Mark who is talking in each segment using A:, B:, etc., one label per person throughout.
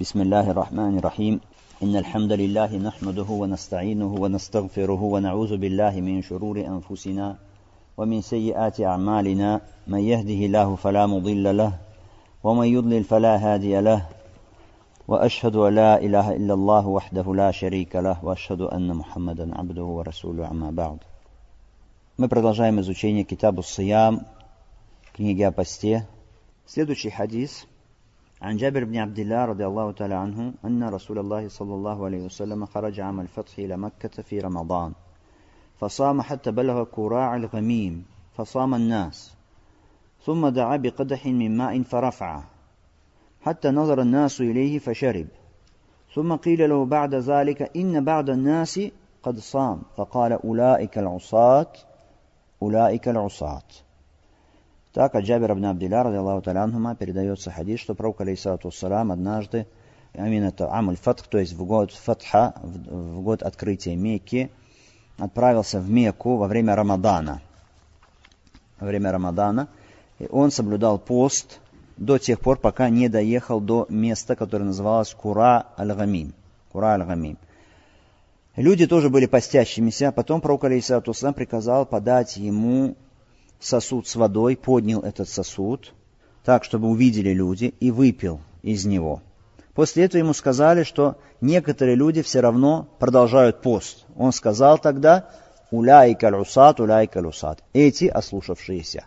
A: بسم الله الرحمن الرحيم. إن الحمد لله نحمده ونستعينه ونستغفره ونعوذ بالله من شرور أنفسنا ومن سيئات أعمالنا. من يهده الله فلا مضل له ومن يضلل فلا هادي له. وأشهد أن لا إله إلا الله وحده لا شريك له وأشهد أن محمدا عبده ورسوله. عما بعد. Мы продолжаем изучение Китабу Сиям, книги о посте. Следующий хадис – عن جابر بن عبد الله رضي الله تعالى عنه أن رسول الله صلى الله عليه وسلم خرج عام الفتح إلى مكة في رمضان فصام حتى بلغ كراع الغميم فصام الناس ثم دعا بقدح من ماء فرفعه حتى نظر الناس إليه فشرب ثم قيل له بعد ذلك إن بعض الناس قد صام فقال أولئك العصاة أولئك العصاة. Так от Джабира ибн Абдилля, ради Аллаху Талянхума, передается хадис, что пророк, алейсалату салам, однажды, именно это Амуль Фатх, то есть в год Фатха, в, в год открытия Мекки, отправился в Мекку во время Рамадана. Во время Рамадана. И он соблюдал пост до тех пор, пока не доехал до места, которое называлось Кура Аль-Гамим. Кура Аль-Гамим. Люди тоже были постящимися. Потом пророк, алейсалату салам, приказал подать ему сосуд с водой, поднял этот сосуд, так, чтобы увидели люди, и выпил из него. После этого ему сказали, что некоторые люди все равно продолжают пост. Он сказал тогда, уляйка усат, уляйка усат. Эти ослушавшиеся.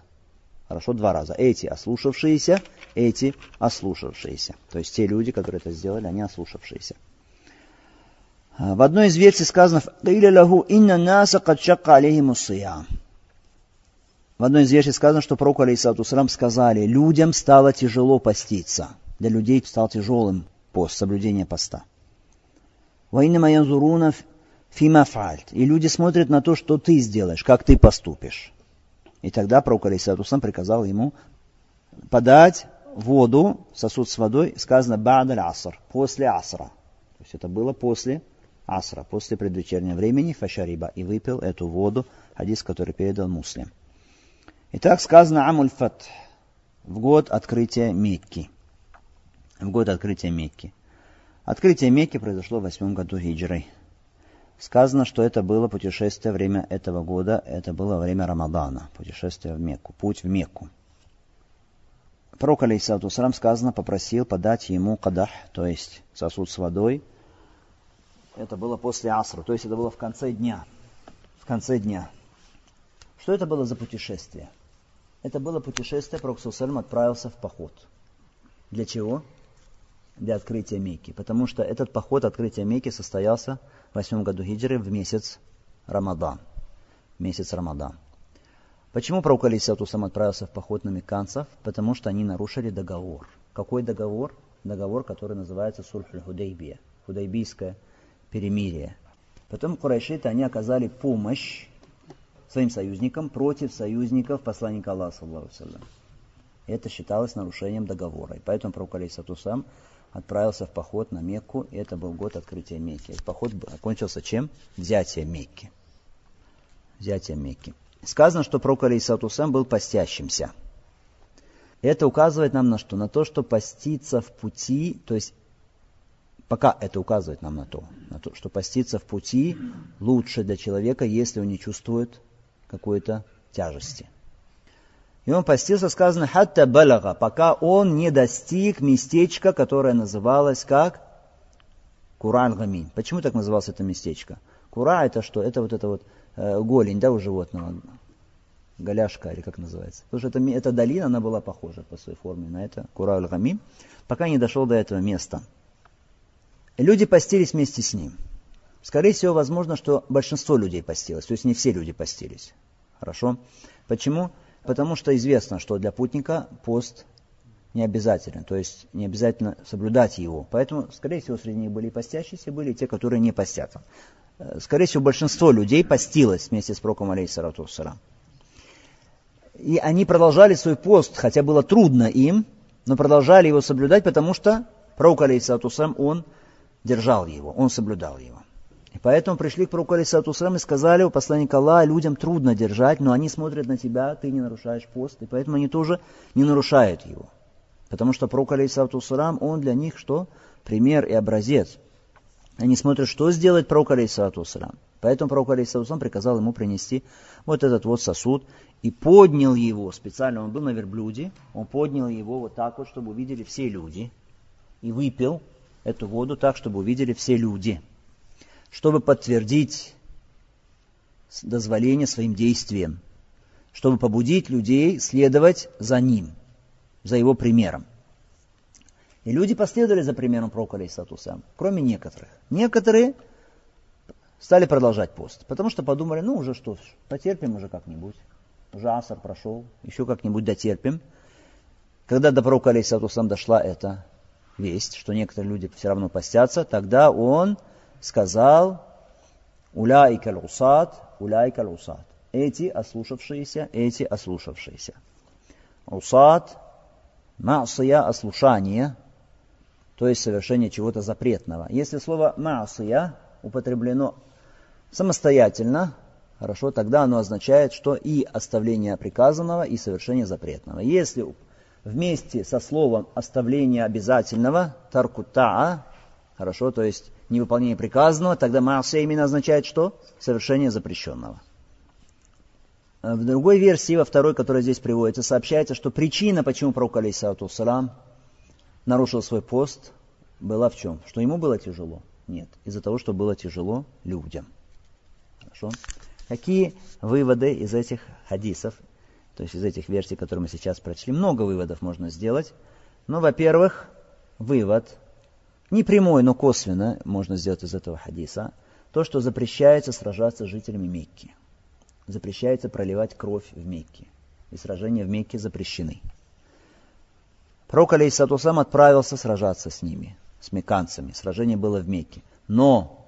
A: Хорошо, два раза. Эти ослушавшиеся, эти ослушавшиеся. То есть те люди, которые это сделали, они ослушавшиеся. В одной из версий сказано, «Инна наса кад шакка алейхиму в одной из версий сказано, что пророку, алейсалату сказали, людям стало тяжело поститься. Для людей стал тяжелым пост, соблюдение поста. Ваинна янзуруна фима фальт. И люди смотрят на то, что ты сделаешь, как ты поступишь. И тогда пророк, алейсалату приказал ему подать воду, сосуд с водой, сказано бадаль аср, после асра. То есть это было после асра, после предвечернего времени, фашариба, и выпил эту воду, хадис, который передал муслим. Итак, сказано Амуль Фат в год открытия Мекки. В год открытия Мекки. Открытие Мекки произошло в восьмом году хиджры. Сказано, что это было путешествие, время этого года, это было время Рамадана, путешествие в Мекку, путь в Мекку. Пророк, алейсалату сказано, попросил подать ему кадах, то есть сосуд с водой. Это было после асра, то есть это было в конце дня. В конце дня. Что это было за путешествие? Это было путешествие, Пророк Сусалям отправился в поход. Для чего? Для открытия Мекки. Потому что этот поход открытия Мекки состоялся в восьмом году хиджры в месяц Рамадан. Месяц Рамадан. Почему Пророк Алисатусам отправился в поход на мекканцев? Потому что они нарушили договор. Какой договор? Договор, который называется Сульхуль Худайбия. Худайбийское перемирие. Потом курайшиты, они оказали помощь своим союзникам против союзников посланника Аллаха, саллаху Это считалось нарушением договора. И поэтому пророк Алейсатусам отправился в поход на Мекку, и это был год открытия Мекки. Этот поход окончился чем? Взятие Мекки. Взятие Мекки. Сказано, что пророк Алейсатусам был постящимся. Это указывает нам на что? На то, что поститься в пути, то есть пока это указывает нам на то, на то, что поститься в пути лучше для человека, если он не чувствует какой-то тяжести. И он постился, сказано, хатта балага, пока он не достиг местечка, которое называлось как Куран Гамин. Почему так называлось это местечко? Кура это что? Это вот это вот э, голень, да, у животного. Голяшка, или как называется. Потому что это, эта долина, она была похожа по своей форме на это, Кура аль-Гамин, пока не дошел до этого места. Люди постились вместе с ним. Скорее всего, возможно, что большинство людей постилось, то есть не все люди постились. Хорошо? Почему? Потому что известно, что для путника пост не обязателен, то есть не обязательно соблюдать его. Поэтому, скорее всего, среди них были постящиеся, были и те, которые не постятся. Э, скорее всего, большинство людей постилось вместе с пророком алейхиссалату И они продолжали свой пост, хотя было трудно им, но продолжали его соблюдать, потому что пророк алейхиссалату он держал его, он соблюдал его. Поэтому пришли к пророку Алисатусрам и сказали у посланника Аллаха, людям трудно держать, но они смотрят на тебя, ты не нарушаешь пост, и поэтому они тоже не нарушают его. Потому что пророк Алисатусрам, он для них что? пример и образец. Они смотрят, что сделает пророк алейсалату Поэтому пророк алейсалату приказал ему принести вот этот вот сосуд и поднял его специально. Он был на верблюде, он поднял его вот так вот, чтобы увидели все люди. И выпил эту воду так, чтобы увидели все люди. Чтобы подтвердить дозволение своим действиям. Чтобы побудить людей следовать за ним, за его примером. И люди последовали за примером пророка, алейсатусам, кроме некоторых. Некоторые стали продолжать пост, потому что подумали, ну уже что, потерпим уже как-нибудь. Уже асар прошел, еще как-нибудь дотерпим. Когда до пророка, алейсатусам, дошла эта весть, что некоторые люди все равно постятся, тогда он сказал, уляйка усат, уляйка усат. Эти ослушавшиеся, эти ослушавшиеся. Усат, масия, ослушание – то есть совершение чего-то запретного. Если слово «маасия» употреблено самостоятельно, хорошо, тогда оно означает, что и оставление приказанного, и совершение запретного. Если вместе со словом оставление обязательного, таркутаа, хорошо, то есть невыполнение приказанного, тогда маасия именно означает что? Совершение запрещенного. В другой версии, во второй, которая здесь приводится, сообщается, что причина, почему пророк, алейсалату салам, нарушил свой пост, была в чем? Что ему было тяжело? Нет. Из-за того, что было тяжело людям. Хорошо? Какие выводы из этих хадисов, то есть из этих версий, которые мы сейчас прочли? Много выводов можно сделать. Но, во-первых, вывод, не прямой, но косвенно можно сделать из этого хадиса, то, что запрещается сражаться с жителями Мекки. Запрещается проливать кровь в Мекке. И сражения в Мекке запрещены. Пророк, алейхиссату отправился сражаться с ними, с меканцами. Сражение было в Мекке. Но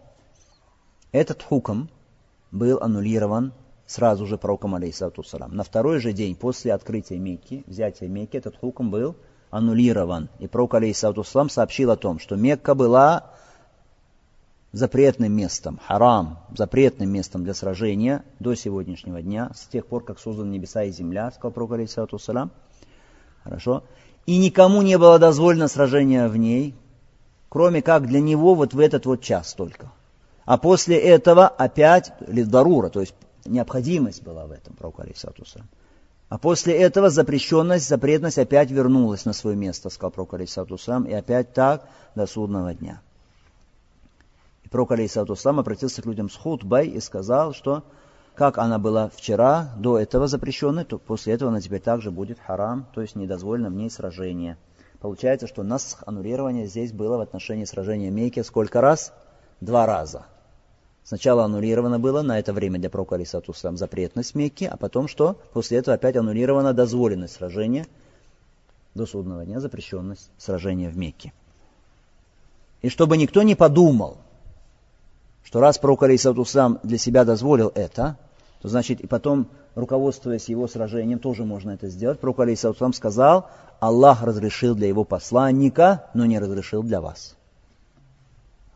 A: этот хуком был аннулирован сразу же пророком, алейхиссату На второй же день после открытия Мекки, взятия Мекки, этот хуком был аннулирован. И пророк, алейхиссату сообщил о том, что Мекка была запретным местом, харам, запретным местом для сражения до сегодняшнего дня, с тех пор, как созданы небеса и земля, сказал пророк, алейхиссату Хорошо и никому не было дозволено сражение в ней, кроме как для него вот в этот вот час только. А после этого опять лидарура, то есть необходимость была в этом, пророк Алисатуса. А после этого запрещенность, запретность опять вернулась на свое место, сказал пророк Алисатусам, и опять так до судного дня. И пророк Алисатусам обратился к людям с хутбой и сказал, что как она была вчера, до этого запрещенной, то после этого она теперь также будет харам, то есть недозволено в ней сражение. Получается, что нас аннулирование здесь было в отношении сражения Мейки сколько раз? Два раза. Сначала аннулировано было на это время для пророка Алисатуслам запретность Мекки, а потом что? После этого опять аннулирована дозволенность сражения до судного дня, запрещенность сражения в Мекке. И чтобы никто не подумал, что раз пророк Алисатуслам для себя дозволил это, то значит и потом, руководствуясь его сражением, тоже можно это сделать. Пророк Алисатуслам сказал, Аллах разрешил для его посланника, но не разрешил для вас.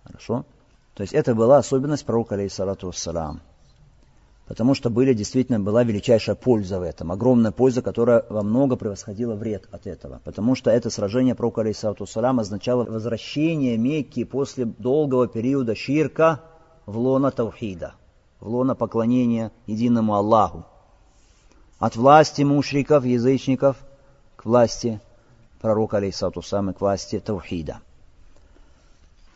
A: Хорошо? То есть это была особенность пророка алейхиссалату вассалам. Потому что были, действительно была величайшая польза в этом, огромная польза, которая во много превосходила вред от этого. Потому что это сражение пророка алейхиссалату вассалам означало возвращение Мекки после долгого периода ширка, в лона таухида, в лона поклонения единому Аллаху. От власти мушриков, язычников, к власти пророка, алейсату сам, к власти таухида.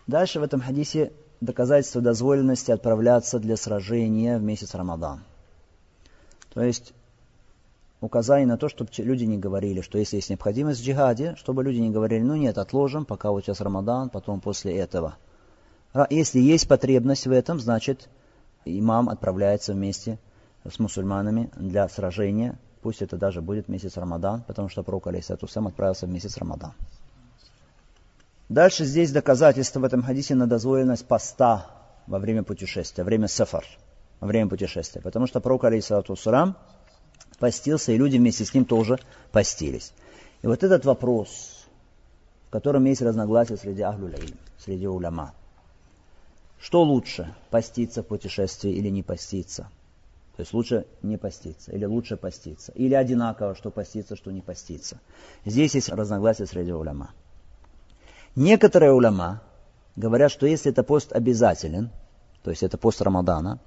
A: Дальше в этом хадисе доказательство дозволенности отправляться для сражения в месяц Рамадан. То есть указание на то, чтобы люди не говорили, что если есть необходимость в джихаде, чтобы люди не говорили, ну нет, отложим, пока вот сейчас Рамадан, потом после этого – если есть потребность в этом, значит, имам отправляется вместе с мусульманами для сражения. Пусть это даже будет месяц Рамадан, потому что пророк Алейсатусам отправился в месяц Рамадан. Дальше здесь доказательство в этом хадисе на дозволенность поста во время путешествия, время сафар, во время путешествия. Потому что пророк Алейсатусам постился, и люди вместе с ним тоже постились. И вот этот вопрос, в котором есть разногласия среди ахлюль среди уляма. Что лучше, поститься в путешествии или не поститься? То есть лучше не поститься или лучше поститься? Или одинаково, что поститься, что не поститься? Здесь есть разногласия среди уляма. Некоторые уляма говорят, что если это пост обязателен, то есть это пост Рамадана,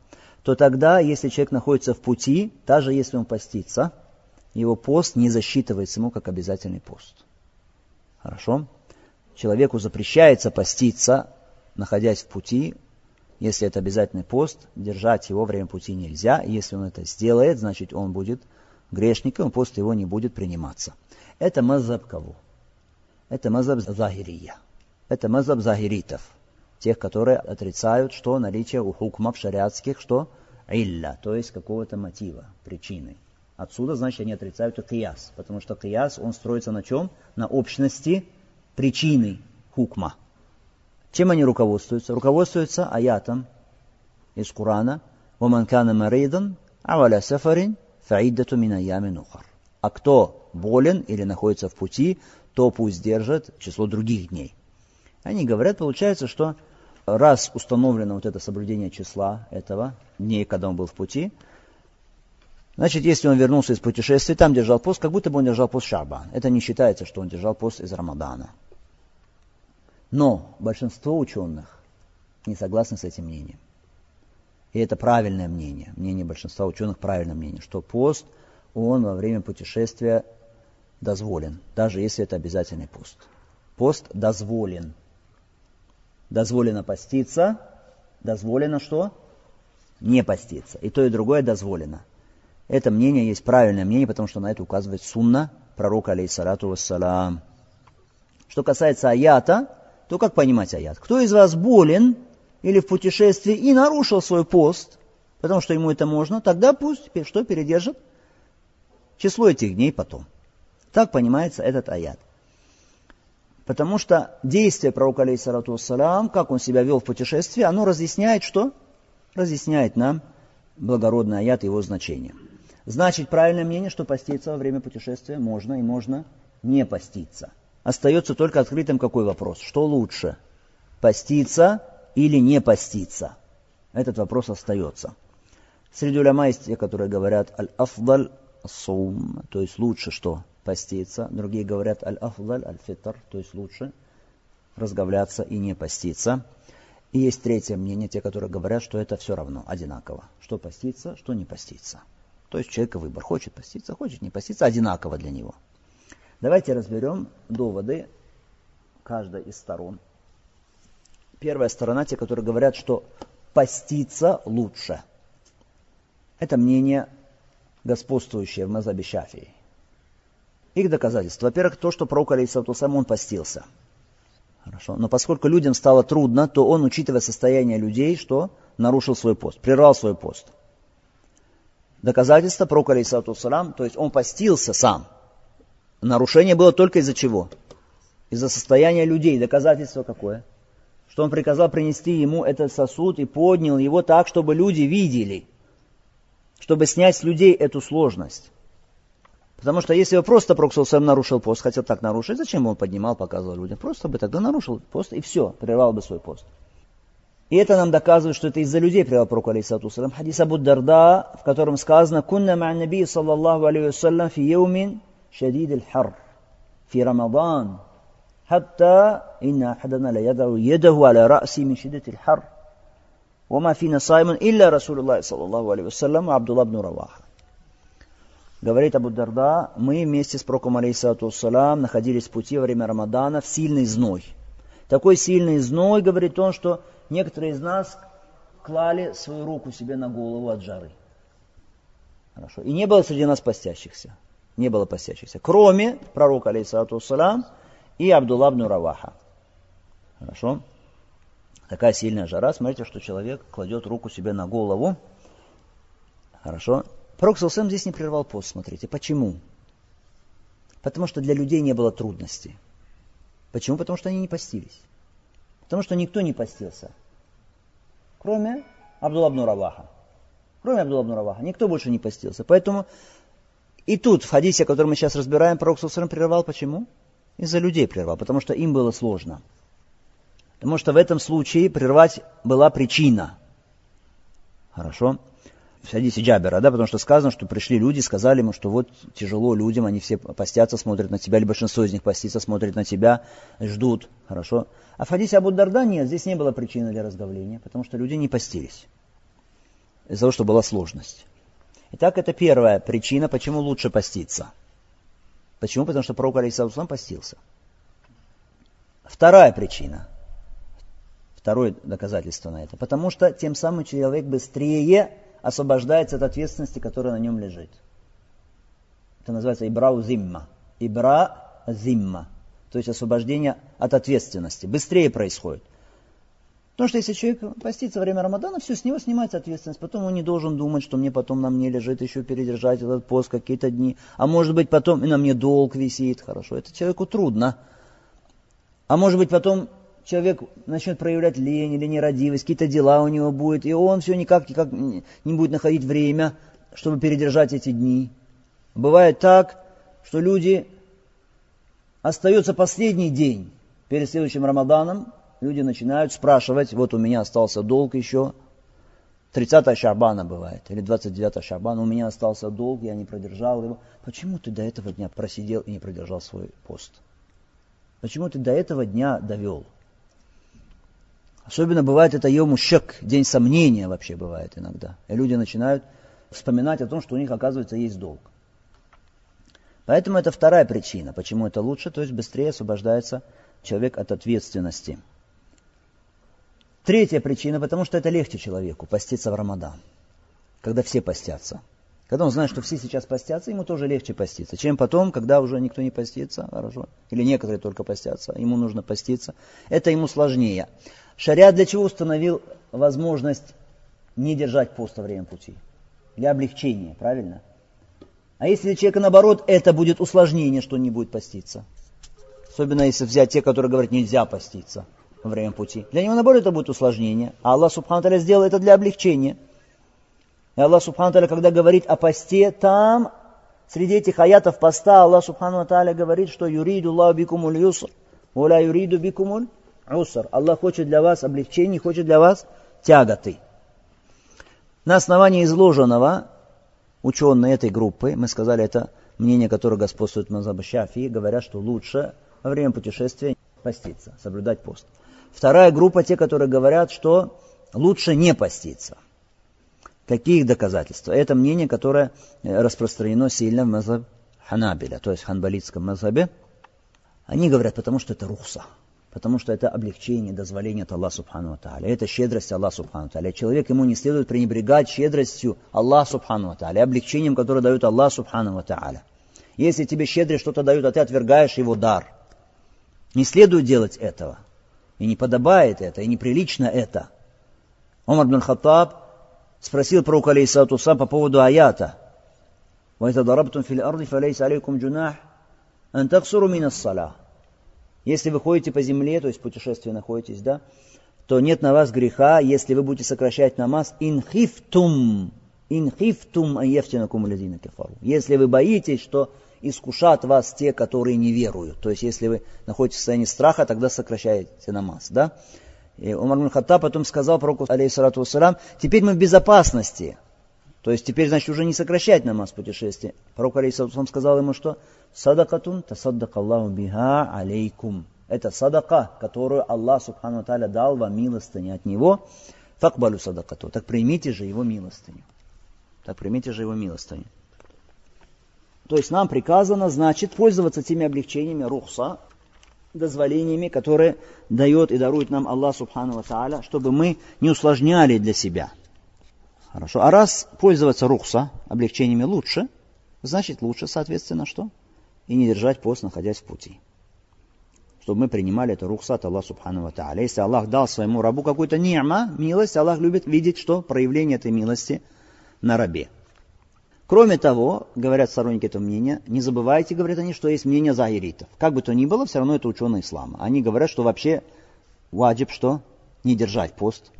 A: то тогда, если человек находится в пути, даже если он постится, его пост не засчитывается ему как обязательный пост. Хорошо? Человеку запрещается поститься, находясь в пути, если это обязательный пост, держать его время пути нельзя. Если он это сделает, значит он будет грешником, пост его не будет приниматься. Это мазаб кого? Это мазаб захирия. Это мазаб захиритов. Тех, которые отрицают, что наличие у хукмов шариатских, что илля, то есть какого-то мотива, причины. Отсюда, значит, они отрицают и кияс, потому что кияс, он строится на чем? На общности причины хукма. Чем они руководствуются? Руководствуются аятом из Корана «Ваман кана маридан, аваля сафарин, фаиддату мин аями А кто болен или находится в пути, то пусть держит число других дней. Они говорят, получается, что раз установлено вот это соблюдение числа этого, дней, когда он был в пути, значит, если он вернулся из путешествия, там держал пост, как будто бы он держал пост Шабан. Это не считается, что он держал пост из Рамадана. Но большинство ученых не согласны с этим мнением. И это правильное мнение, мнение большинства ученых правильное мнение, что пост, он во время путешествия дозволен, даже если это обязательный пост. Пост дозволен. Дозволено поститься, дозволено что? Не поститься. И то, и другое дозволено. Это мнение есть правильное мнение, потому что на это указывает сунна пророка, алейхиссалату вассалам. Что касается аята, то как понимать аят? Кто из вас болен или в путешествии и нарушил свой пост, потому что ему это можно, тогда пусть что передержит? Число этих дней потом. Так понимается этот аят. Потому что действие пророка, алейхиссалату вассалам, как он себя вел в путешествии, оно разъясняет что? Разъясняет нам благородный аят и его значение. Значит, правильное мнение, что поститься во время путешествия можно и можно не поститься – Остается только открытым какой вопрос? Что лучше? Поститься или не поститься? Этот вопрос остается. Среди уляма есть те, которые говорят аль-афдаль сум, то есть лучше что? Поститься. Другие говорят аль-афдаль аль-фитр, то есть лучше разговляться и не поститься. И есть третье мнение, те, которые говорят, что это все равно, одинаково. Что поститься, что не поститься. То есть у человека выбор. Хочет поститься, хочет не поститься, одинаково для него. Давайте разберем доводы каждой из сторон. Первая сторона, те, которые говорят, что поститься лучше. Это мнение господствующее в Мазабе Шафии. Их доказательства. Во-первых, то, что пророк Алейсату он постился. Хорошо. Но поскольку людям стало трудно, то он, учитывая состояние людей, что нарушил свой пост, прервал свой пост. Доказательство пророк Алейсату то есть он постился сам – Нарушение было только из-за чего? Из-за состояния людей. Доказательство какое? Что он приказал принести ему этот сосуд и поднял его так, чтобы люди видели. Чтобы снять с людей эту сложность. Потому что если бы просто Проксусом нарушил пост, хотел так нарушить, зачем бы он поднимал, показывал людям? Просто бы тогда нарушил пост и все, прервал бы свой пост. И это нам доказывает, что это из-за людей прервал Пророк алейхиссалату Хадис Абу Дарда, в котором сказано «Кунна ма наби саллаллаху алейхи вассалям фи яумин شديد الحر في رمضان حتى إن أحدنا ليضع يده على رأسي من شدة الحر وما فينا صائم إلا رسول الله صلى الله عليه وسلم وعبد الله بن رواحة Говорит Абу Дарда, мы вместе с Проком Алейсату Салам находились в пути во время Рамадана в сильный зной. Такой сильный зной, говорит он, что некоторые из нас клали свою руку себе на голову от жары. Хорошо. И не было среди нас постящихся не было постящихся, кроме пророка, алейхиссалату салам, и Абдулла ибн Раваха. Хорошо? Такая сильная жара, смотрите, что человек кладет руку себе на голову. Хорошо? Пророк Салсам здесь не прервал пост, смотрите. Почему? Потому что для людей не было трудностей. Почему? Потому что они не постились. Потому что никто не постился. Кроме Абдулла ибн Раваха. Кроме Абдулла ибн Раваха. Никто больше не постился. Поэтому и тут, в хадисе, который мы сейчас разбираем, пророк Сусрам прервал. Почему? Из-за людей прервал, потому что им было сложно. Потому что в этом случае прервать была причина. Хорошо? В хадисе Джабера, да, потому что сказано, что пришли люди, сказали ему, что вот тяжело людям, они все постятся, смотрят на тебя, или большинство из них постится, смотрят на тебя, ждут, хорошо. А в хадисе Абу Дарда нет, здесь не было причины для разговления, потому что люди не постились. Из-за того, что была сложность. Итак, это первая причина, почему лучше поститься. Почему? Потому что пророк Алисаусам постился. Вторая причина. Второе доказательство на это. Потому что тем самым человек быстрее освобождается от ответственности, которая на нем лежит. Это называется ибрау зимма. Ибра зимма. То есть освобождение от ответственности. Быстрее происходит. Потому что если человек постится во время Рамадана, все, с него снимается ответственность. Потом он не должен думать, что мне потом на мне лежит еще передержать этот пост какие-то дни. А может быть потом и на мне долг висит. Хорошо, это человеку трудно. А может быть потом человек начнет проявлять лень или нерадивость, какие-то дела у него будет, и он все никак, никак не будет находить время, чтобы передержать эти дни. Бывает так, что люди остается последний день перед следующим Рамаданом, люди начинают спрашивать, вот у меня остался долг еще, 30 Шабана бывает, или 29 Шабана, у меня остался долг, я не продержал его. Почему ты до этого дня просидел и не продержал свой пост? Почему ты до этого дня довел? Особенно бывает это йому щек, день сомнения вообще бывает иногда. И люди начинают вспоминать о том, что у них, оказывается, есть долг. Поэтому это вторая причина, почему это лучше, то есть быстрее освобождается человек от ответственности. Третья причина, потому что это легче человеку поститься в Рамадан, когда все постятся. Когда он знает, что все сейчас постятся, ему тоже легче поститься, чем потом, когда уже никто не постится, хорошо, или некоторые только постятся, ему нужно поститься. Это ему сложнее. Шариат для чего установил возможность не держать пост во время пути? Для облегчения, правильно? А если для человека наоборот, это будет усложнение, что он не будет поститься. Особенно если взять те, которые говорят, нельзя поститься во время пути. Для него наоборот это будет усложнение. А Аллах Субхану сделал это для облегчения. И Аллах Субхану когда говорит о посте, там, среди этих аятов поста, Аллах Субхану Таля говорит, что юриду Аллаху бикумуль юср, уля юриду бикумуль уср. Аллах хочет для вас облегчений, хочет для вас тяготы. На основании изложенного ученые этой группы, мы сказали, это мнение, которое господствует Мазаба Шафии, говорят, что лучше во время путешествия поститься, соблюдать пост. Вторая группа, те, которые говорят, что лучше не поститься. Какие их доказательства? Это мнение, которое э, распространено сильно в мазаб Ханабиля, то есть в ханбалитском мазабе. Они говорят, потому что это рухса, потому что это облегчение, дозволение от Аллаха Субхану Тааля. Это щедрость Аллаха Субхану Тааля. Человек ему не следует пренебрегать щедростью Аллаха Субхану Тааля, облегчением, которое дает Аллах Субхану Тааля. Если тебе щедрость что-то дают, а ты отвергаешь его дар, не следует делать этого. И не подобает это, и неприлично это. Умар бин Хаттаб спросил пророка алейхиссалату сам по поводу аята. وإذا ضربتم في الأرض فليس عليكم جناح أن تقصروا من الصلاة. если вы ходите по земле, то есть в путешествии находитесь, да, то нет на вас греха, если вы будете сокращать намаз инхифтум, инхифтум аяфтинакум ладина кефару. Если вы боитесь, что искушат вас те, которые не веруют. То есть, если вы находитесь в состоянии страха, тогда сокращаете намаз. Да? И Умар бин Хаттаб потом сказал пророку, алейхиссалату вассалам, теперь мы в безопасности. То есть, теперь, значит, уже не сокращать намаз путешествия. Пророк, алейхиссалату сказал ему, что «Садакатун тасаддака Аллаху биха алейкум». Это садака, которую Аллах, субхану таля, дал вам милостыню от Него. Факбалю садакату. Так примите же Его милостыню. Так примите же Его милостыню. То есть нам приказано, значит, пользоваться теми облегчениями рухса, дозволениями, которые дает и дарует нам Аллах Субхану Тааля, чтобы мы не усложняли для себя. Хорошо. А раз пользоваться рухса, облегчениями лучше, значит лучше, соответственно, что? И не держать пост, находясь в пути. Чтобы мы принимали это рухса от Аллаха Субхану Ва Тааля. Если Аллах дал своему рабу какую-то ни'ма, милость, Аллах любит видеть, что проявление этой милости на рабе. Кроме того, говорят сторонники этого мнения, не забывайте, говорят они, что есть мнение захиритов. Как бы то ни было, все равно это ученые ислама. Они говорят, что вообще ваджиб, что не держать пост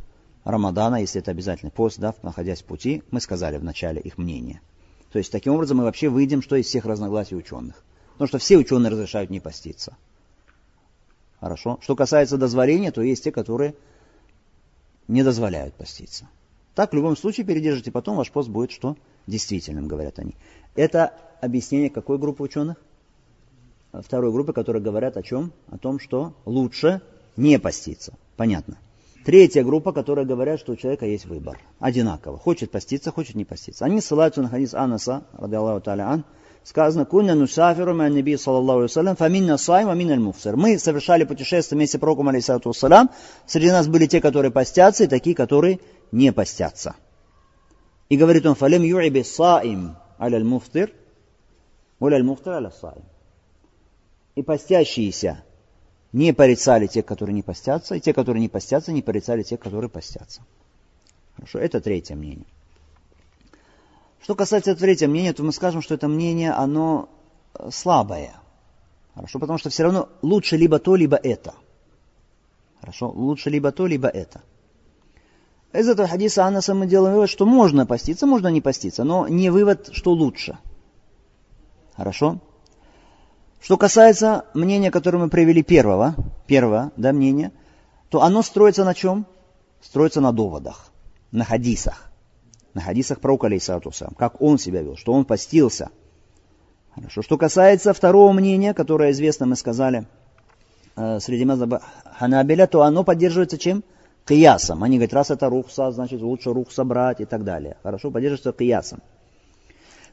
A: Рамадана, если это обязательный пост, да, находясь в пути. Мы сказали в начале их мнение. То есть таким образом мы вообще выйдем, что из всех разногласий ученых. Потому что все ученые разрешают не поститься. Хорошо. Что касается дозволения, то есть те, которые не дозволяют поститься. Так в любом случае передержите, потом ваш пост будет что? Действительным, говорят они. Это объяснение какой группы ученых? Второй группы, которые говорят о чем? О том, что лучше не поститься. Понятно. Третья группа, которая говорят, что у человека есть выбор. Одинаково. Хочет поститься, хочет не поститься. Они ссылаются на хадис Анаса, ради Аллаху та'аля ан, сказано, «Кунна нусафиру ма наби саллаллаху алейhi фаминна сайм, аль Мы совершали путешествие вместе с пророком, алейхиссалату вассалям. Среди нас были те, которые постятся, и такие, которые не постятся. И говорит он, «Фалем ю'iби саим аля аль-муфтир, уля аль-муфтир аля саим». И постящиеся не порицали тех, которые не постятся, и те, которые не постятся, не порицали тех, которые постятся. Хорошо, это третье мнение. Что касается третьего мнения, то мы скажем, что это мнение, оно э, слабое. Хорошо, потому что все равно лучше либо то, либо это. Хорошо, лучше либо то, либо это. Из этого хадиса Анаса мы делаем вывод, что можно поститься, можно не поститься, но не вывод, что лучше. Хорошо? Что касается мнения, которое мы привели первого, первого да, мнения, то оно строится на чем? Строится на доводах, на хадисах на хадисах пророка, алейсалату как он себя вел, что он постился. Хорошо. Что касается второго мнения, которое известно, мы сказали, э, среди мазаба Ханабеля, то оно поддерживается чем? Киясом. Они говорят, раз это рухса, значит лучше рухса брать и так далее. Хорошо, поддерживается киясом.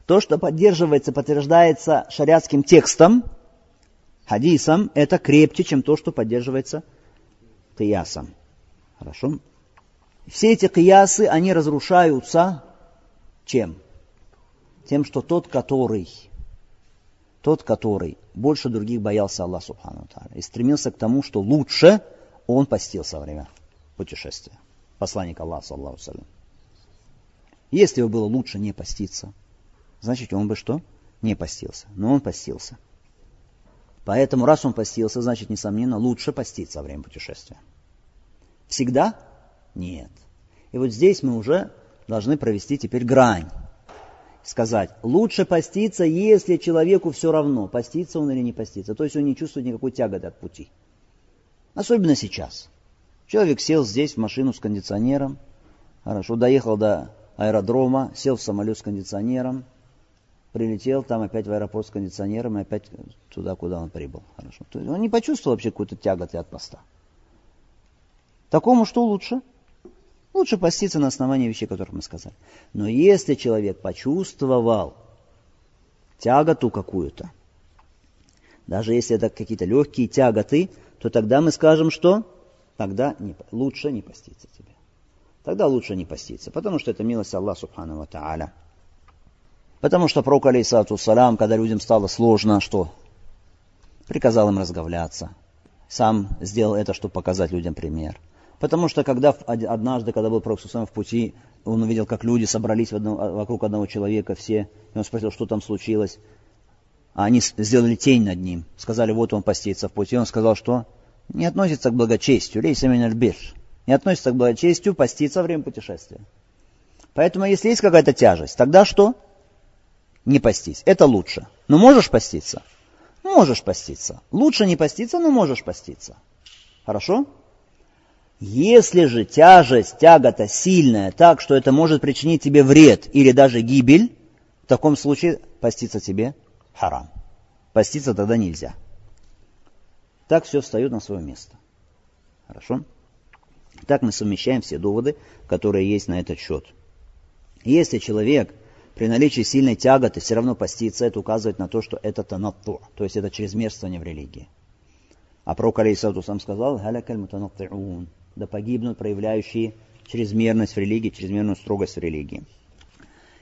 A: То, что поддерживается, подтверждается шариатским текстом, хадисом, это крепче, чем то, что поддерживается киясом. Хорошо? Все эти киясы, они разрушаются чем? Тем, что тот, который, тот, который больше других боялся Аллаха Субхану и стремился к тому, что лучше он постился во время путешествия. Посланник Аллаха, саллаху салям. Если бы было лучше не поститься, значит он бы что? Не постился. Но он постился. Поэтому, раз он постился, значит, несомненно, лучше поститься во время путешествия. Всегда? Нет. И вот здесь мы уже должны провести теперь грань. Сказать, лучше поститься, если человеку все равно, поститься он или не поститься. То есть он не чувствует никакой тяготы от пути. Особенно сейчас. Человек сел здесь в машину с кондиционером, хорошо, доехал до аэродрома, сел в самолет с кондиционером, прилетел, там опять в аэропорт с кондиционером и опять туда, куда он прибыл. Хорошо. То есть он не почувствовал вообще какой-то тяготы от поста. Такому что лучше? Лучше поститься на основании вещей, которые мы сказали. Но если человек почувствовал тяготу какую-то, даже если это какие-то легкие тяготы, то тогда мы скажем, что тогда не, лучше не поститься тебе. Тогда лучше не поститься, потому что это милость Аллаха Субхану Тааля. Потому что пророк, алейсалату салам, когда людям стало сложно, что приказал им разговляться. Сам сделал это, чтобы показать людям пример. Потому что когда однажды, когда был Пророк в пути, он увидел, как люди собрались одно, вокруг одного человека все, и он спросил, что там случилось. А они сделали тень над ним, сказали, вот он постится в пути. Он сказал, что не относится к благочестию, лейса минальбир, не относится к благочестию поститься во время путешествия. Поэтому, если есть какая-то тяжесть, тогда что? Не постись. Это лучше. Но можешь поститься? Можешь поститься. Лучше не поститься, но можешь поститься. Хорошо? Если же тяжесть, тягота сильная, так, что это может причинить тебе вред или даже гибель, в таком случае поститься тебе харам. Поститься тогда нельзя. Так все встает на свое место. Хорошо? Так мы совмещаем все доводы, которые есть на этот счет. Если человек при наличии сильной тяготы все равно постится, это указывает на то, что это танатту, то есть это чрезмерствование в религии. А пророк Алейсату сам сказал, да погибнут проявляющие чрезмерность в религии, чрезмерную строгость в религии.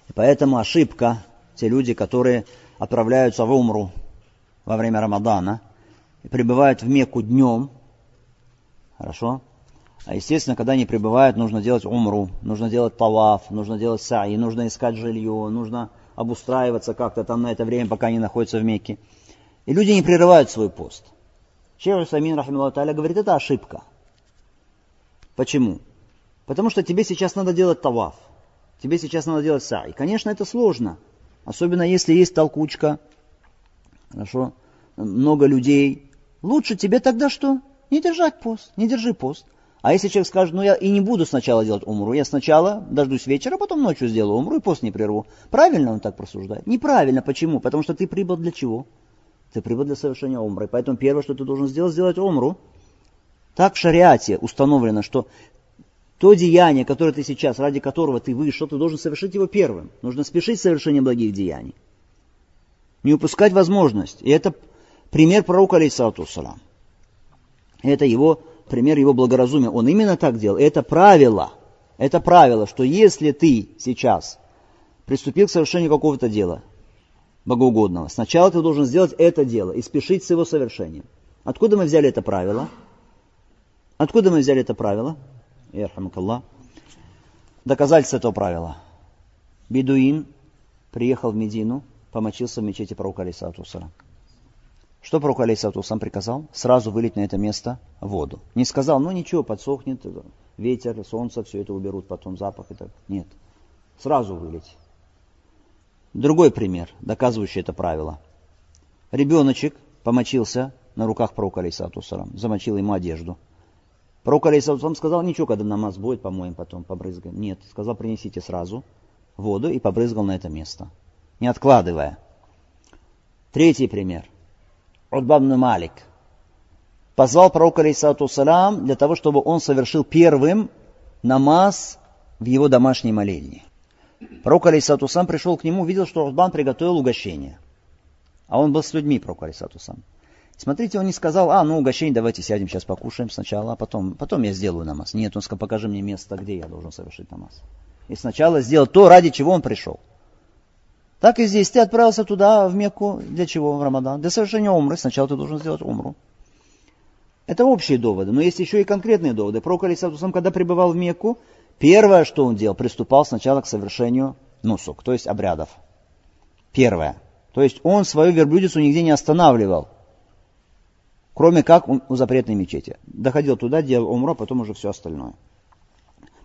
A: И поэтому ошибка, те люди, которые отправляются в Умру во время Рамадана и пребывают в Мекку днем, хорошо, а естественно, когда они прибывают, нужно делать умру, нужно делать таваф, нужно делать саи, нужно искать жилье, нужно обустраиваться как-то там на это время, пока они находятся в Мекке. И люди не прерывают свой пост. Шейх Самин, рахималлаху говорит, это ошибка. Почему? Потому что тебе сейчас надо делать таваф. Тебе сейчас надо делать саи. Конечно, это сложно. Особенно если есть толкучка. Хорошо. Много людей. Лучше тебе тогда что? Не держать пост. Не держи пост. А если человек скажет, ну я и не буду сначала делать умру, я сначала дождусь вечера, а потом ночью сделаю умру и пост не прерву. Правильно он так просуждает? Неправильно. Почему? Потому что ты прибыл для чего? Ты прибыл для совершения умры. Поэтому первое, что ты должен сделать, сделать умру. Так в шариате установлено, что то деяние, которое ты сейчас, ради которого ты вышел, ты должен совершить его первым. Нужно спешить с совершением благих деяний. Не упускать возможность. И это пример пророка, алейсалату салам. Это его пример его благоразумия. Он именно так делал. Это правило. Это правило, что если ты сейчас приступил к совершению какого-то дела, богоугодного, сначала ты должен сделать это дело и спешить с его совершением. Откуда мы взяли это правило? Откуда мы взяли это правило? Ярхамакаллах. Доказательство этого правила. Бедуин приехал в Медину, помочился в мечети пророка Алисату что пророк Алейсату сам приказал? Сразу вылить на это место воду. Не сказал, ну ничего, подсохнет, ветер, солнце, все это уберут, потом запах и так. Нет. Сразу вылить. Другой пример, доказывающий это правило. Ребеночек помочился на руках пророка Алейсату замочил ему одежду. Пророк Алейсату сказал, ничего, когда намаз будет, помоем потом, побрызгаем. Нет, сказал, принесите сразу воду и побрызгал на это место, не откладывая. Третий пример – Удбабну Малик, позвал пророка, алейсалату салам, для того, чтобы он совершил первым намаз в его домашней молельне. Пророк, алейсалату сам пришел к нему, видел, что Удбан приготовил угощение. А он был с людьми, пророк, алейсалату сам. Смотрите, он не сказал, а, ну, угощение, давайте сядем, сейчас покушаем сначала, а потом, потом я сделаю намаз. Нет, он сказал, покажи мне место, где я должен совершить намаз. И сначала сделал то, ради чего он пришел. Так и здесь ты отправился туда, в Мекку, для чего в Рамадан? Для совершения умры. Сначала ты должен сделать умру. Это общие доводы, но есть еще и конкретные доводы. Пророк Алисатусам, когда пребывал в Мекку, первое, что он делал, приступал сначала к совершению нусук, то есть обрядов. Первое. То есть он свою верблюдицу нигде не останавливал, кроме как у запретной мечети. Доходил туда, делал умру, а потом уже все остальное.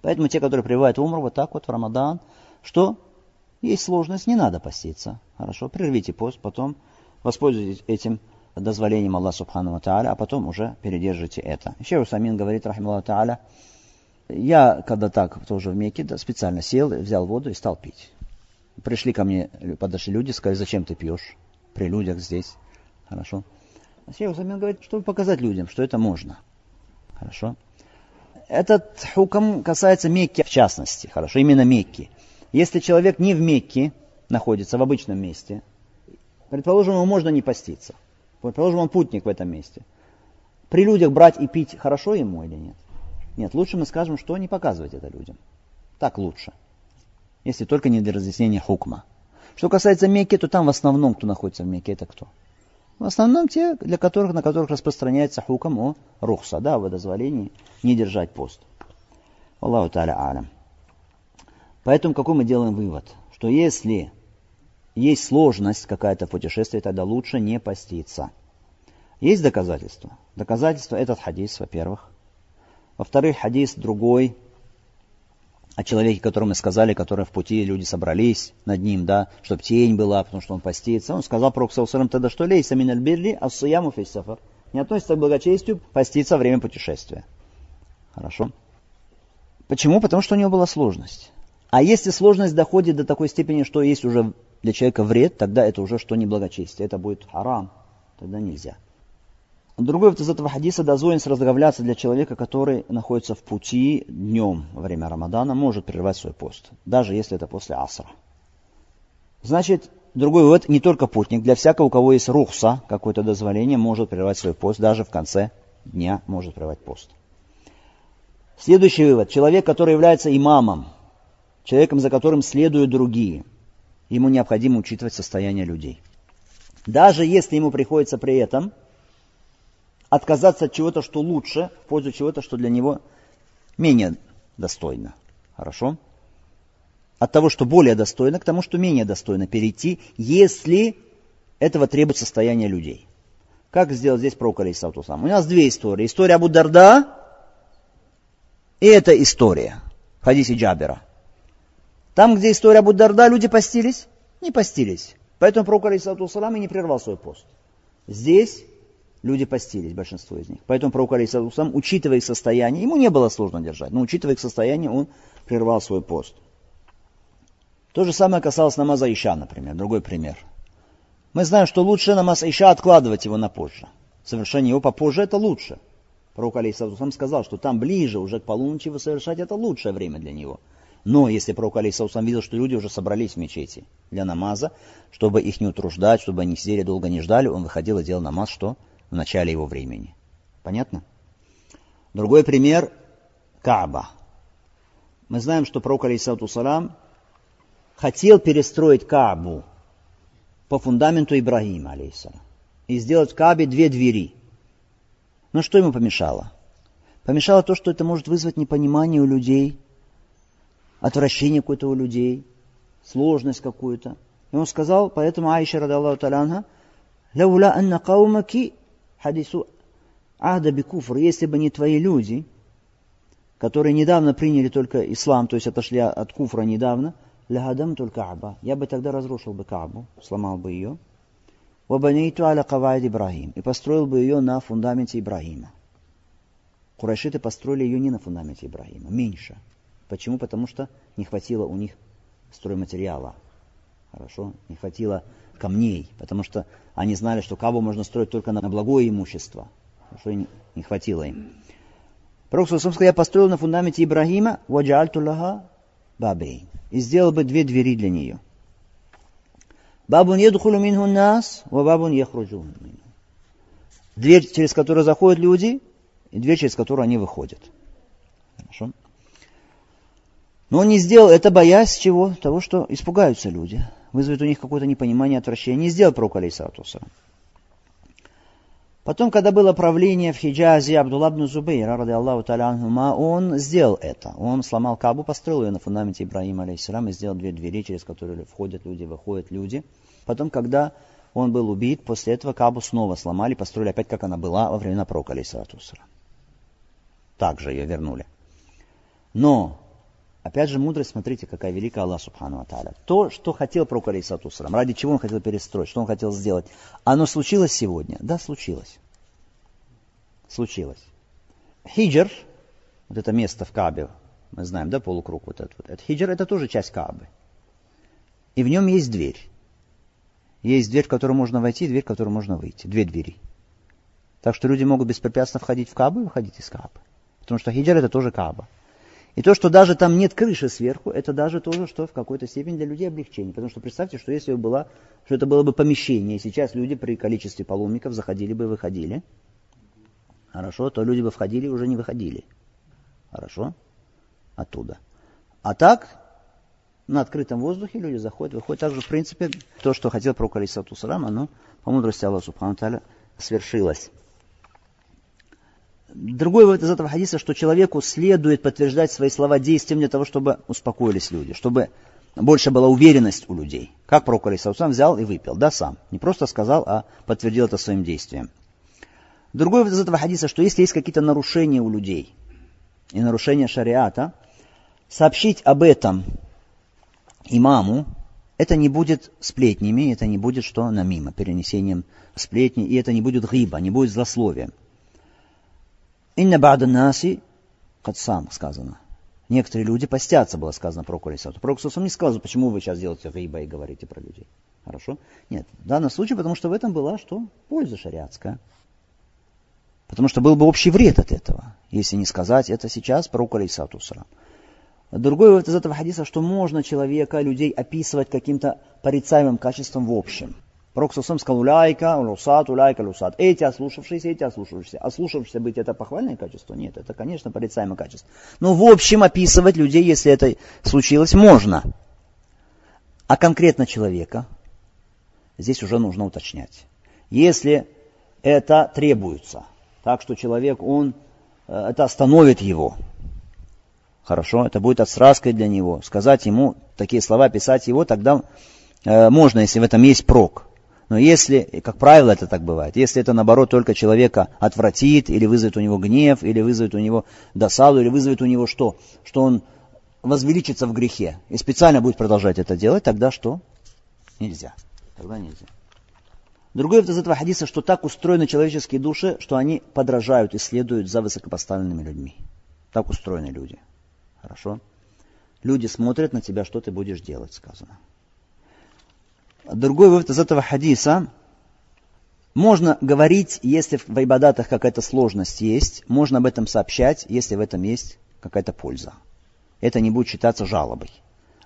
A: Поэтому те, которые пребывают умру, вот так вот в Рамадан, что есть сложность, не надо поститься. Хорошо, прервите пост, потом воспользуйтесь этим дозволением Аллаха Субхану Тааля, а потом уже передержите это. Еще Усамин говорит, рахималлаху Тааля, я, когда так тоже в Мекке, да, специально сел, взял воду и стал пить. Пришли ко мне, подошли люди, сказали, зачем ты пьешь при людях здесь. Хорошо. Шейх Усамин говорит, чтобы показать людям, что это можно. Хорошо. Этот хукам касается Мекки в частности. Хорошо, именно Мекки. Если человек не в Мекке находится, в обычном месте, предположим, ему можно не поститься. Предположим, он путник в этом месте. При людях брать и пить хорошо ему или нет? Нет, лучше мы скажем, что не показывать это людям. Так лучше. Если только не для разъяснения хукма. Что касается Мекки, то там в основном, кто находится в Мекке, это кто? В основном те, для которых, на которых распространяется хукам о рухса, да, о дозволении не держать пост. Аллаху та'аля алям. Поэтому какой мы делаем вывод? Что если есть сложность какая-то в путешествии, тогда лучше не поститься. Есть доказательства? Доказательства этот хадис, во-первых. Во-вторых, хадис другой о человеке, которому мы сказали, который в пути, люди собрались над ним, да, чтобы тень была, потому что он постится. Он сказал про Саусалам тогда, что лейса миналь бирли, а суяму фейсафар. Не относится к благочестию поститься во время путешествия. Хорошо. Почему? Потому что у него была сложность. А если сложность доходит до такой степени, что есть уже для человека вред, тогда это уже что не благочестие, это будет харам, тогда нельзя. Другой вот из этого хадиса дозволен разговляться для человека, который находится в пути днем во время Рамадана, может прервать свой пост, даже если это после асра. Значит, другой вывод, не только путник, для всякого, у кого есть рухса, какое-то дозволение, может прервать свой пост, даже в конце дня может прервать пост. Следующий вывод. Человек, который является имамом, человеком, за которым следуют другие. Ему необходимо учитывать состояние людей. Даже если ему приходится при этом отказаться от чего-то, что лучше, в пользу чего-то, что для него менее достойно. Хорошо? От того, что более достойно, к тому, что менее достойно перейти, если этого требует состояние людей. Как сделал здесь пророк Алейсауту сам? У нас две истории. История Абу и эта история в Джабера – там, где история Абу Дарда, люди постились? Не постились. Поэтому пророк, салам, и не прервал свой пост. Здесь люди постились, большинство из них. Поэтому пророк Алисалам, учитывая их состояние, ему не было сложно держать, но учитывая их состояние, он прервал свой пост. То же самое касалось намаза Иша, например, другой пример. Мы знаем, что лучше намаз Иша откладывать его на позже. Совершение его попозже это лучше. Пророк Алисалам сказал, что там ближе уже к полуночи его совершать это лучшее время для него. Но если пророк Алисалам видел, что люди уже собрались в мечети для намаза, чтобы их не утруждать, чтобы они сидели долго не ждали, он выходил и делал намаз, что в начале его времени. Понятно? Другой пример – Кааба. Мы знаем, что пророк, алейсалам, хотел перестроить Каабу по фундаменту Ибрагима, алейсалам, и сделать в Каабе две двери. Но что ему помешало? Помешало то, что это может вызвать непонимание у людей, отвращение какое-то у людей, сложность какую-то. И он сказал, поэтому Аиша, радаллаху талянха, «Лаула анна каумаки хадису Ада бикуфр, если бы не твои люди, которые недавно приняли только ислам, то есть отошли от куфра недавно, лягадам только Кааба, я бы тогда разрушил бы Каабу, сломал бы ее, вабанейту аля кавайд Ибрахим, и построил бы ее на фундаменте Ибрахима. Курайшиты построили ее не на фундаменте Ибрахима, меньше. Почему? Потому что не хватило у них стройматериала. Хорошо? Не хватило камней, потому что они знали, что Кабу можно строить только на благое имущество. Что не, не хватило им. Пророк сказал, я построил на фундаменте Ибрагима, ваджальту лаха бабей. И сделал бы две двери для нее. Бабун едхулу минху нас, ва бабун яхруджу Дверь, через которую заходят люди, и дверь, через которую они выходят. Хорошо? Но он не сделал это, боясь чего? Того, что испугаются люди вызовет у них какое-то непонимание, отвращение. Не сделал пророк алейсатуса. Потом, когда было правление в Хиджазе Абдулла ибн Зубейра, ради Аллаху та'ala он сделал это. Он сломал Кабу, построил ее на фундаменте Ибраима, алейхиссалам, и сделал две двери, через которые входят люди, выходят люди. Потом, когда он был убит, после этого Кабу снова сломали, построили опять, как она была во времена пророка, алейхиссалату Также ее вернули. Но Опять же, мудрость, смотрите, какая великая Аллах Субхану Аталя. То, что хотел пророк Алейсату ради чего он хотел перестроить, что он хотел сделать, оно случилось сегодня? Да, случилось. Случилось. Хиджр, вот это место в Кабе, мы знаем, да, полукруг вот этот. Вот. Это хиджр это тоже часть Кабы. И в нем есть дверь. Есть дверь, в которую можно войти, дверь, в которую можно выйти. Две двери. Так что люди могут беспрепятственно входить в Кабу и выходить из Кабы. Потому что хиджр это тоже Каба. И то, что даже там нет крыши сверху, это даже тоже, что в какой-то степени для людей облегчение. Потому что представьте, что если бы было, что это было бы помещение, и сейчас люди при количестве паломников заходили бы и выходили, хорошо, то люди бы входили и уже не выходили. Хорошо? Оттуда. А так, на открытом воздухе люди заходят, выходят. Также, в принципе, то, что хотел пророк Алисату Сарам, оно, по мудрости Аллаха Субхану свершилось. Другой вывод из этого хадиса, что человеку следует подтверждать свои слова действием для того, чтобы успокоились люди, чтобы больше была уверенность у людей. Как пророк Алисаусам взял и выпил, да, сам. Не просто сказал, а подтвердил это своим действием. Другой вывод из этого хадиса, что если есть какие-то нарушения у людей и нарушения шариата, сообщить об этом имаму, это не будет сплетнями, это не будет что намимо, перенесением сплетни, и это не будет гиба, не будет злословием. Инна бада наси, сам сказано. Некоторые люди постятся, было сказано про Кулисату. Пророк не сказал, почему вы сейчас делаете гиба и говорите про людей. Хорошо? Нет, в данном случае, потому что в этом была что? Польза шариатская. Потому что был бы общий вред от этого, если не сказать это сейчас пророку алейсату Другой вывод из этого хадиса, что можно человека, людей описывать каким-то порицаемым качеством в общем. Пророк Сусам сказал, уляйка, лусат, уляйка, лусат. Эти ослушавшиеся, эти ослушавшиеся. Ослушавшиеся быть это похвальное качество? Нет, это, конечно, порицаемое качество. Но в общем описывать людей, если это случилось, можно. А конкретно человека, здесь уже нужно уточнять. Если это требуется, так что человек, он, э, это остановит его, хорошо, это будет отсраской для него, сказать ему такие слова, писать его, тогда э, можно, если в этом есть прок. Но если, как правило это так бывает, если это наоборот только человека отвратит, или вызовет у него гнев, или вызовет у него досаду, или вызовет у него что? Что он возвеличится в грехе и специально будет продолжать это делать, тогда что? Нельзя. Тогда нельзя. Другой из этого хадиса, что так устроены человеческие души, что они подражают и следуют за высокопоставленными людьми. Так устроены люди. Хорошо? Люди смотрят на тебя, что ты будешь делать, сказано. Другой вывод из этого хадиса. Можно говорить, если в ибадатах какая-то сложность есть, можно об этом сообщать, если в этом есть какая-то польза. Это не будет считаться жалобой.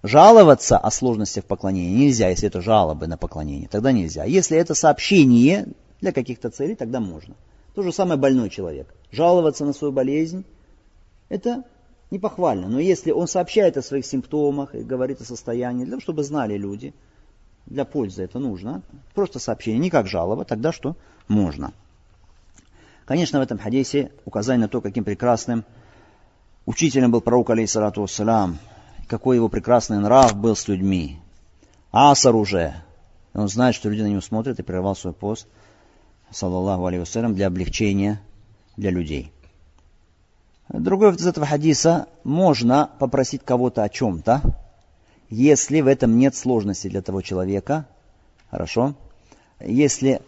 A: Жаловаться о сложностях поклонения нельзя, если это жалобы на поклонение, тогда нельзя. Если это сообщение для каких-то целей, тогда можно. То же самое больной человек. Жаловаться на свою болезнь, это не похвально. Но если он сообщает о своих симптомах и говорит о состоянии, для того, чтобы знали люди, для пользы это нужно, просто сообщение, не как жалоба, тогда что? Можно. Конечно, в этом хадисе указание на то, каким прекрасным учителем был пророк, алейхиссалату вассалам, какой его прекрасный нрав был с людьми. Асар уже. Он знает, что люди на него смотрят и прервал свой пост, саллаллаху алейхи для облегчения для людей. Другой из этого хадиса, можно попросить кого-то о чем-то, если в этом нет сложности для того человека, хорошо, если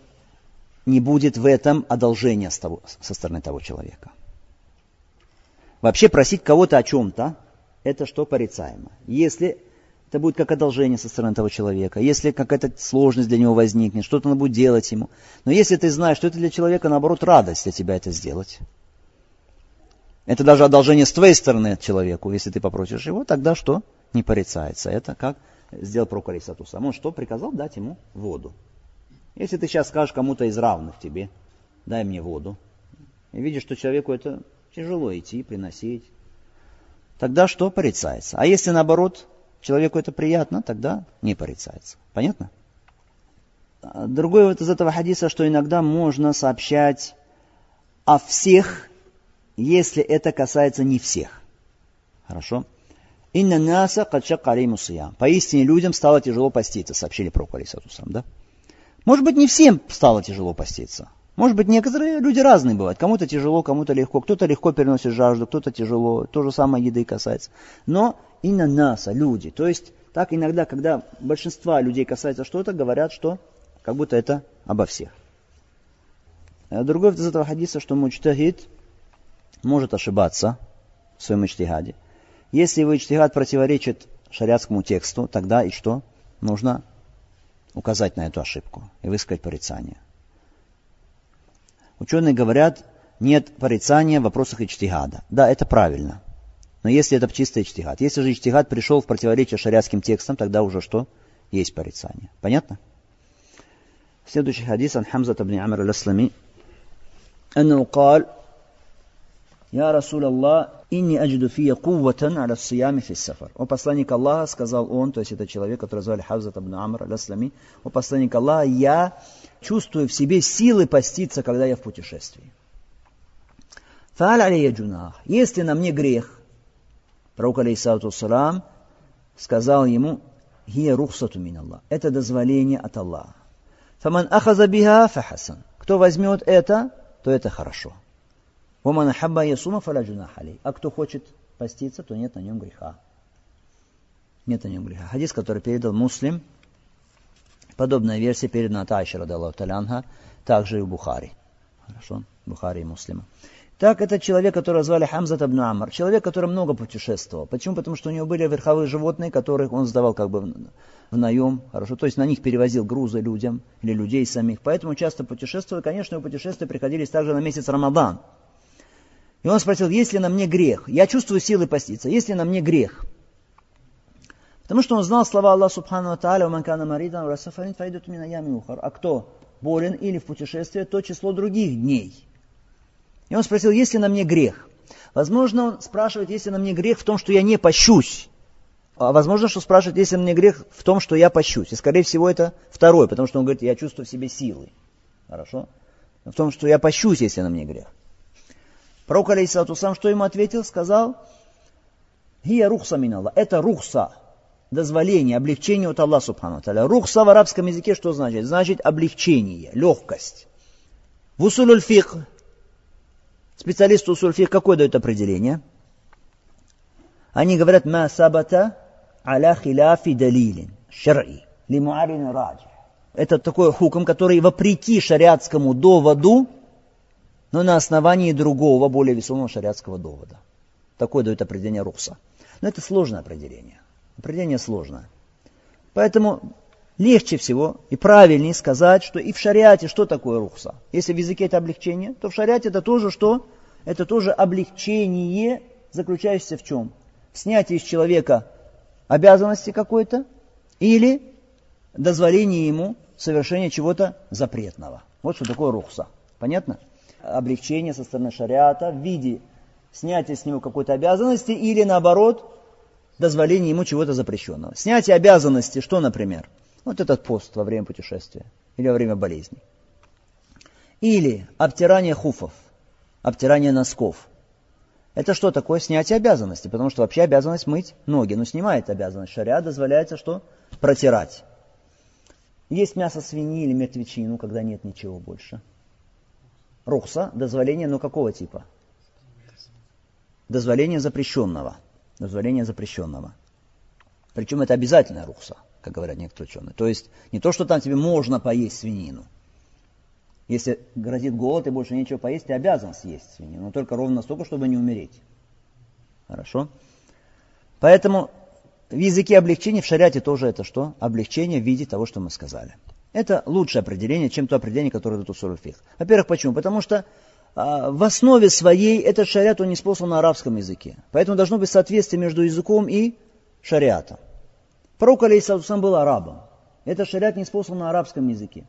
A: не будет в этом одолжения со стороны того человека. Вообще просить кого-то о чем-то, это что порицаемо. Если это будет как одолжение со стороны того человека, если какая-то сложность для него возникнет, что-то надо будет делать ему. Но если ты знаешь, что это для человека, наоборот, радость для тебя это сделать. Это даже одолжение с твоей стороны человеку, если ты попросишь его, тогда что? Не порицается. Это как сделал пророк Алисатуса. Он что приказал? Дать ему воду. Если ты сейчас скажешь кому-то из равных тебе, дай мне воду, и видишь, что человеку это тяжело идти, приносить, тогда что порицается? А если наоборот, человеку это приятно, тогда не порицается. Понятно? Другой вот из этого хадиса, что иногда можно сообщать о всех, если это касается не всех. Хорошо? Инна наса кадшак алейму Поистине людям стало тяжело поститься, сообщили про Алисатусам, да? Может быть, не всем стало тяжело поститься. Может быть, некоторые люди разные бывают. Кому-то тяжело, кому-то легко. Кто-то легко переносит жажду, кто-то тяжело. То же самое еды касается. Но и на нас, люди. То есть, так иногда, когда большинства людей касается что-то, говорят, что как будто это обо всех. А другой из этого хадиса, что мучтахид может ошибаться в своем ичтигаде. Если его ичтигад противоречит шариатскому тексту, тогда и что? Нужно указать на эту ошибку и высказать порицание. Ученые говорят, нет порицания в вопросах ичтигада. Да, это правильно. Но если это чистый ичтигад. Если же ичтигад пришел в противоречие шариатским текстам, тогда уже что? Есть порицание. Понятно? Следующий хадис عن حمزة بن عمرو الأسلمي أنه قال «Я, Расуляллах, инни аджиду фия кувватан аля сиями фи сафар». О посланник Аллаха, сказал он, то есть это человек, который звали Хавзат абн Амр аль-Аслами, о посланник Аллаха, я чувствую в себе силы поститься, когда я в путешествии. Фааль алия джунах. Если на мне грех, пророк алейсалату салам сказал ему, «Хия рухсату мин Аллах». Это дозволение от Аллаха. Фаман ахаза биха фахасан. Кто возьмет это, то это хорошо. Ваман хабба ясума фаля джунах алей. А кто хочет поститься, то нет на нем греха. Нет на нем греха. Хадис, который передал муслим, Подобная версия передана от Айши, Талянха, также и у Бухари. Хорошо? Бухари и Муслима. Так, это человек, которого звали Хамзат Абну Амар. Человек, который много путешествовал. Почему? Потому что у него были верховые животные, которых он сдавал как бы в наем. Хорошо? То есть на них перевозил грузы людям или людей самих. Поэтому часто путешествовал. Конечно, его путешествия приходились также на месяц Рамадан. И он спросил, есть ли на мне грех? Я чувствую силы поститься. Есть ли на мне грех? Потому что он знал слова Аллаха Субхану Тааля, «Уман кана маридан, расафарин файдут мина ями ухар». А кто болен или в путешествии, то число других дней. И он спросил, есть ли на мне грех? Возможно, он спрашивает, есть ли на мне грех в том, что я не пощусь. А возможно, что спрашивает, есть ли на мне грех в том, что я пощусь. И, скорее всего, это второе, потому что он говорит, я чувствую в себе силы. Хорошо? В том, что я пощусь, если на мне грех. Пророк, алейхиссалату сам, что ему ответил? Сказал, «Хия рухса миналла». Это рухса дозволение, облегчение от Аллаха Субхану Таля. Рухса в арабском языке что значит? Значит облегчение, легкость. В усуль фих специалист усуль фих какое дает определение? Они говорят, ма сабата аля хиляфи далилин, шар'i, ли раджи. Это такой хуком, который вопреки шариатскому доводу, но на основании другого, более весомого шариатского довода. Такое дает определение рухса. Но это сложное определение. Определение сложное. Поэтому легче всего и правильнее сказать, что и в шариате что такое рухса. Если в языке это облегчение, то в шариате это тоже что? Это тоже облегчение, заключающееся в чем? В снятии из человека обязанности какой-то или дозволение ему совершения чего-то запретного. Вот что такое рухса. Понятно? Облегчение со стороны шариата в виде снятия с него какой-то обязанности или наоборот дозволение ему чего-то запрещенного. Снятие обязанности, что, например? Вот этот пост во время путешествия или во время болезни. Или обтирание хуфов, обтирание носков. Это что такое? Снятие обязанности, потому что вообще обязанность мыть ноги, но снимает обязанность. Шариат дозволяется что? Протирать. Есть мясо свиньи или мертвечину, когда нет ничего больше. Рухса, дозволение, но какого типа? Дозволение запрещенного. Дозволение запрещенного. Причем это обязательная рухса, как говорят некоторые ученые. То есть не то, что там тебе можно поесть свинину. Если грозит голод и больше нечего поесть, ты обязан съесть свинину, но только ровно столько, чтобы не умереть. Хорошо? Поэтому в языке облегчения в шариате тоже это что? Облегчение в виде того, что мы сказали. Это лучшее определение, чем то определение, которое дает Усур фих. Во-первых, почему? Потому что а, в основе своей этот шариат, он не спослан на арабском языке. Поэтому должно быть соответствие между языком и шариатом. Пророк, алейхиссалам, был арабом. Этот шариат не спослан на арабском языке.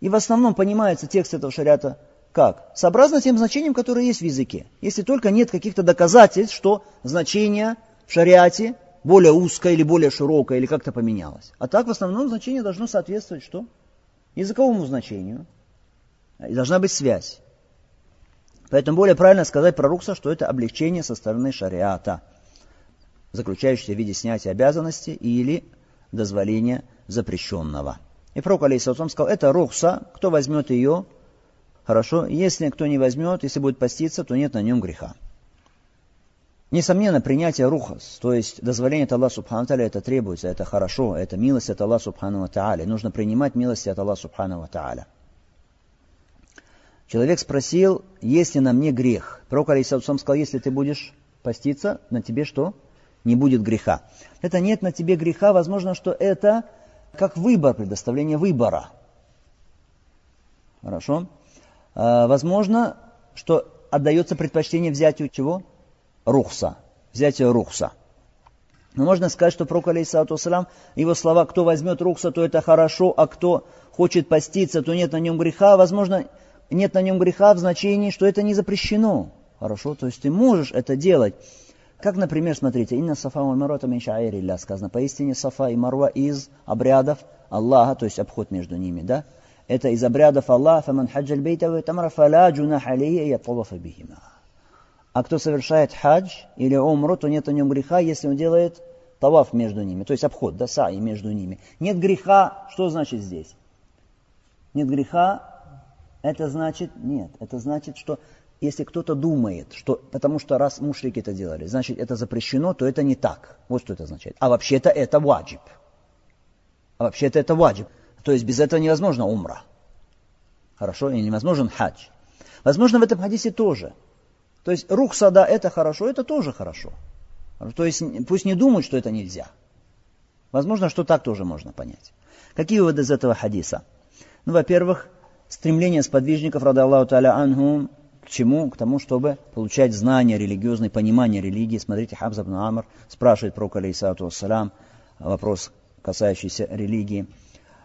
A: И в основном понимается текст этого шариата как? Сообразно тем значением, которое есть в языке. Если только нет каких-то доказательств, что значение в шариате более узкое или более широкое, или как-то поменялось. А так в основном значение должно соответствовать что? Языковому значению. И должна быть связь. Поэтому более правильно сказать про Рукса, что это облегчение со стороны шариата, заключающееся в виде снятия обязанности или дозволения запрещенного. И пророк, алейхиссалам, сказал, это Рукса, кто возьмет ее, хорошо, если кто не возьмет, если будет поститься, то нет на нем греха. Несомненно, принятие рухас, то есть дозволение от Аллаха Субхану Тааля, это требуется, это хорошо, это милость от Аллаха Субхану Тааля. Нужно принимать милости от Аллаха Субхану Тааля. Человек спросил, есть ли на мне грех. Пророк Алейсалам сказал, если ты будешь поститься, на тебе что? Не будет греха. Это нет на тебе греха, возможно, что это как выбор, предоставление выбора. Хорошо? А, возможно, что отдается предпочтение взятию чего? Рухса. Взятие рухса. Но можно сказать, что пророк, алейхиссалату его слова, кто возьмет рухса, то это хорошо, а кто хочет поститься, то нет на нем греха. Возможно, нет на нем греха в значении, что это не запрещено. Хорошо, то есть ты можешь это делать. Как, например, смотрите, «Инна сафа ва маруа мин шаирилля» сказано, поистине сафа и маруа из обрядов Аллаха, то есть обход между ними, да? Это из обрядов Аллаха, «Фаман хаджаль бейта ва тамара фала джунах алейя ятавафа бихима». А кто совершает хадж или умру, то нет на нем греха, если он делает таваф между ними, то есть обход, да, саи между ними. Нет греха, что значит здесь? Нет греха, это значит, нет, это значит, что если кто-то думает, что потому что раз мушрики это делали, значит это запрещено, то это не так. Вот что это означает. А вообще-то это ваджиб. А вообще-то это ваджиб. То есть без этого невозможно умра. Хорошо? И невозможен хадж. Возможно, в этом хадисе тоже. То есть рух сада это хорошо, это тоже хорошо. То есть пусть не думают, что это нельзя. Возможно, что так тоже можно понять. Какие выводы из этого хадиса? Ну, во-первых, стремление сподвижников, рада Аллаху Та'аля Анху, к чему? К тому, чтобы получать знания религиозные, понимание религии. Смотрите, Хабз ибн Амр спрашивает про алейсату ассалям, вопрос, касающийся религии.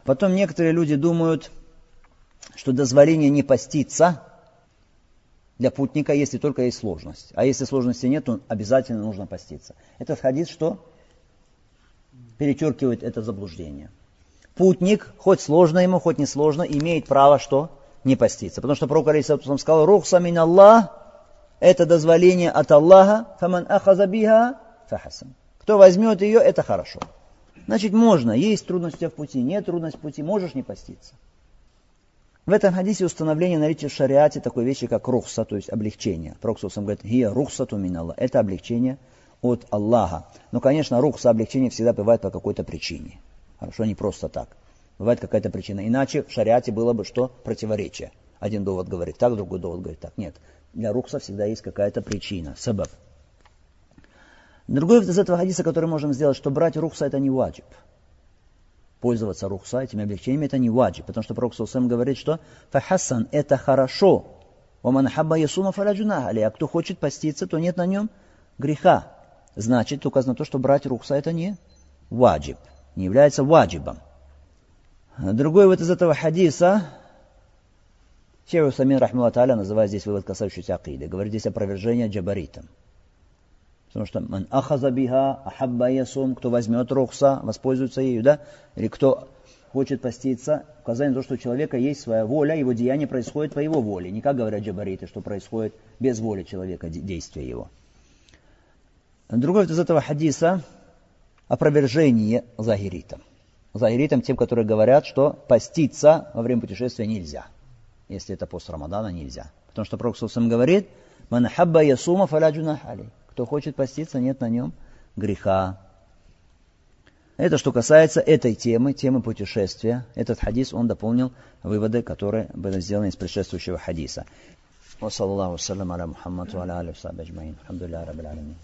A: Потом некоторые люди думают, что дозволение не поститься для путника, если только есть сложность. А если сложности нет, то обязательно нужно поститься. Этот хадис что? Перечеркивает это заблуждение путник, хоть сложно ему, хоть не сложно, имеет право что? Не поститься. Потому что пророк Алисатусам сказал, «Рухса мин Аллах» – это дозволение от Аллаха, «Фаман ахаза биха фахасан». Кто возьмет ее, это хорошо. Значит, можно. Есть трудности в пути, нет трудностей в пути, можешь не поститься. В этом хадисе установление наличия в шариате такой вещи, как рухса, то есть облегчение. Пророк говорит, «Хия рухсату мин Аллах». Это облегчение от Аллаха. Но, конечно, рухса, облегчение всегда бывает по какой-то причине. Хорошо, не просто так. Бывает какая-то причина. Иначе в шариате было бы что? Противоречие. Один довод говорит так, другой довод говорит так. Нет. Для рухса всегда есть какая-то причина, сабаб. Другой из этого хадиса, который можем сделать, что брать рухса это не ваджиб. Пользоваться рухса этими облегчениями это не ваджиб. Потому что Пророк Сусам говорит, что фахасан это хорошо. Оман хабба ясума фараджуна А кто хочет поститься, то нет на нем греха. Значит, указано то, что брать рухса это не ваджиб. Не является ваджибом. Другой вот из этого хадиса, Шейх Самин Рахмула Та'аля называет здесь вывод, касающийся акиды. Говорит здесь опровержение джабаритам. Потому что ман ахаза биха, ахабба ясум, кто возьмет рухса, воспользуется ею, да? Или кто хочет поститься, указание на то, что у человека есть своя воля, его деяние происходит по его воле. Не как говорят джабариты, что происходит без воли человека, действия его. Другой из этого хадиса опровержение загиритам. Загиритам тем, которые говорят, что поститься во время путешествия нельзя. Если это пост Рамадана, нельзя. Потому что Пророк говорит, «Ман хабба ясума фаляджуна али». Кто хочет поститься, нет на нем греха. Это что касается этой темы, темы путешествия. Этот хадис, он дополнил выводы, которые были сделаны из предшествующего хадиса. وصلى الله وسلم على محمد وعلى اله وصحبه اجمعين الحمد لله رب العالمين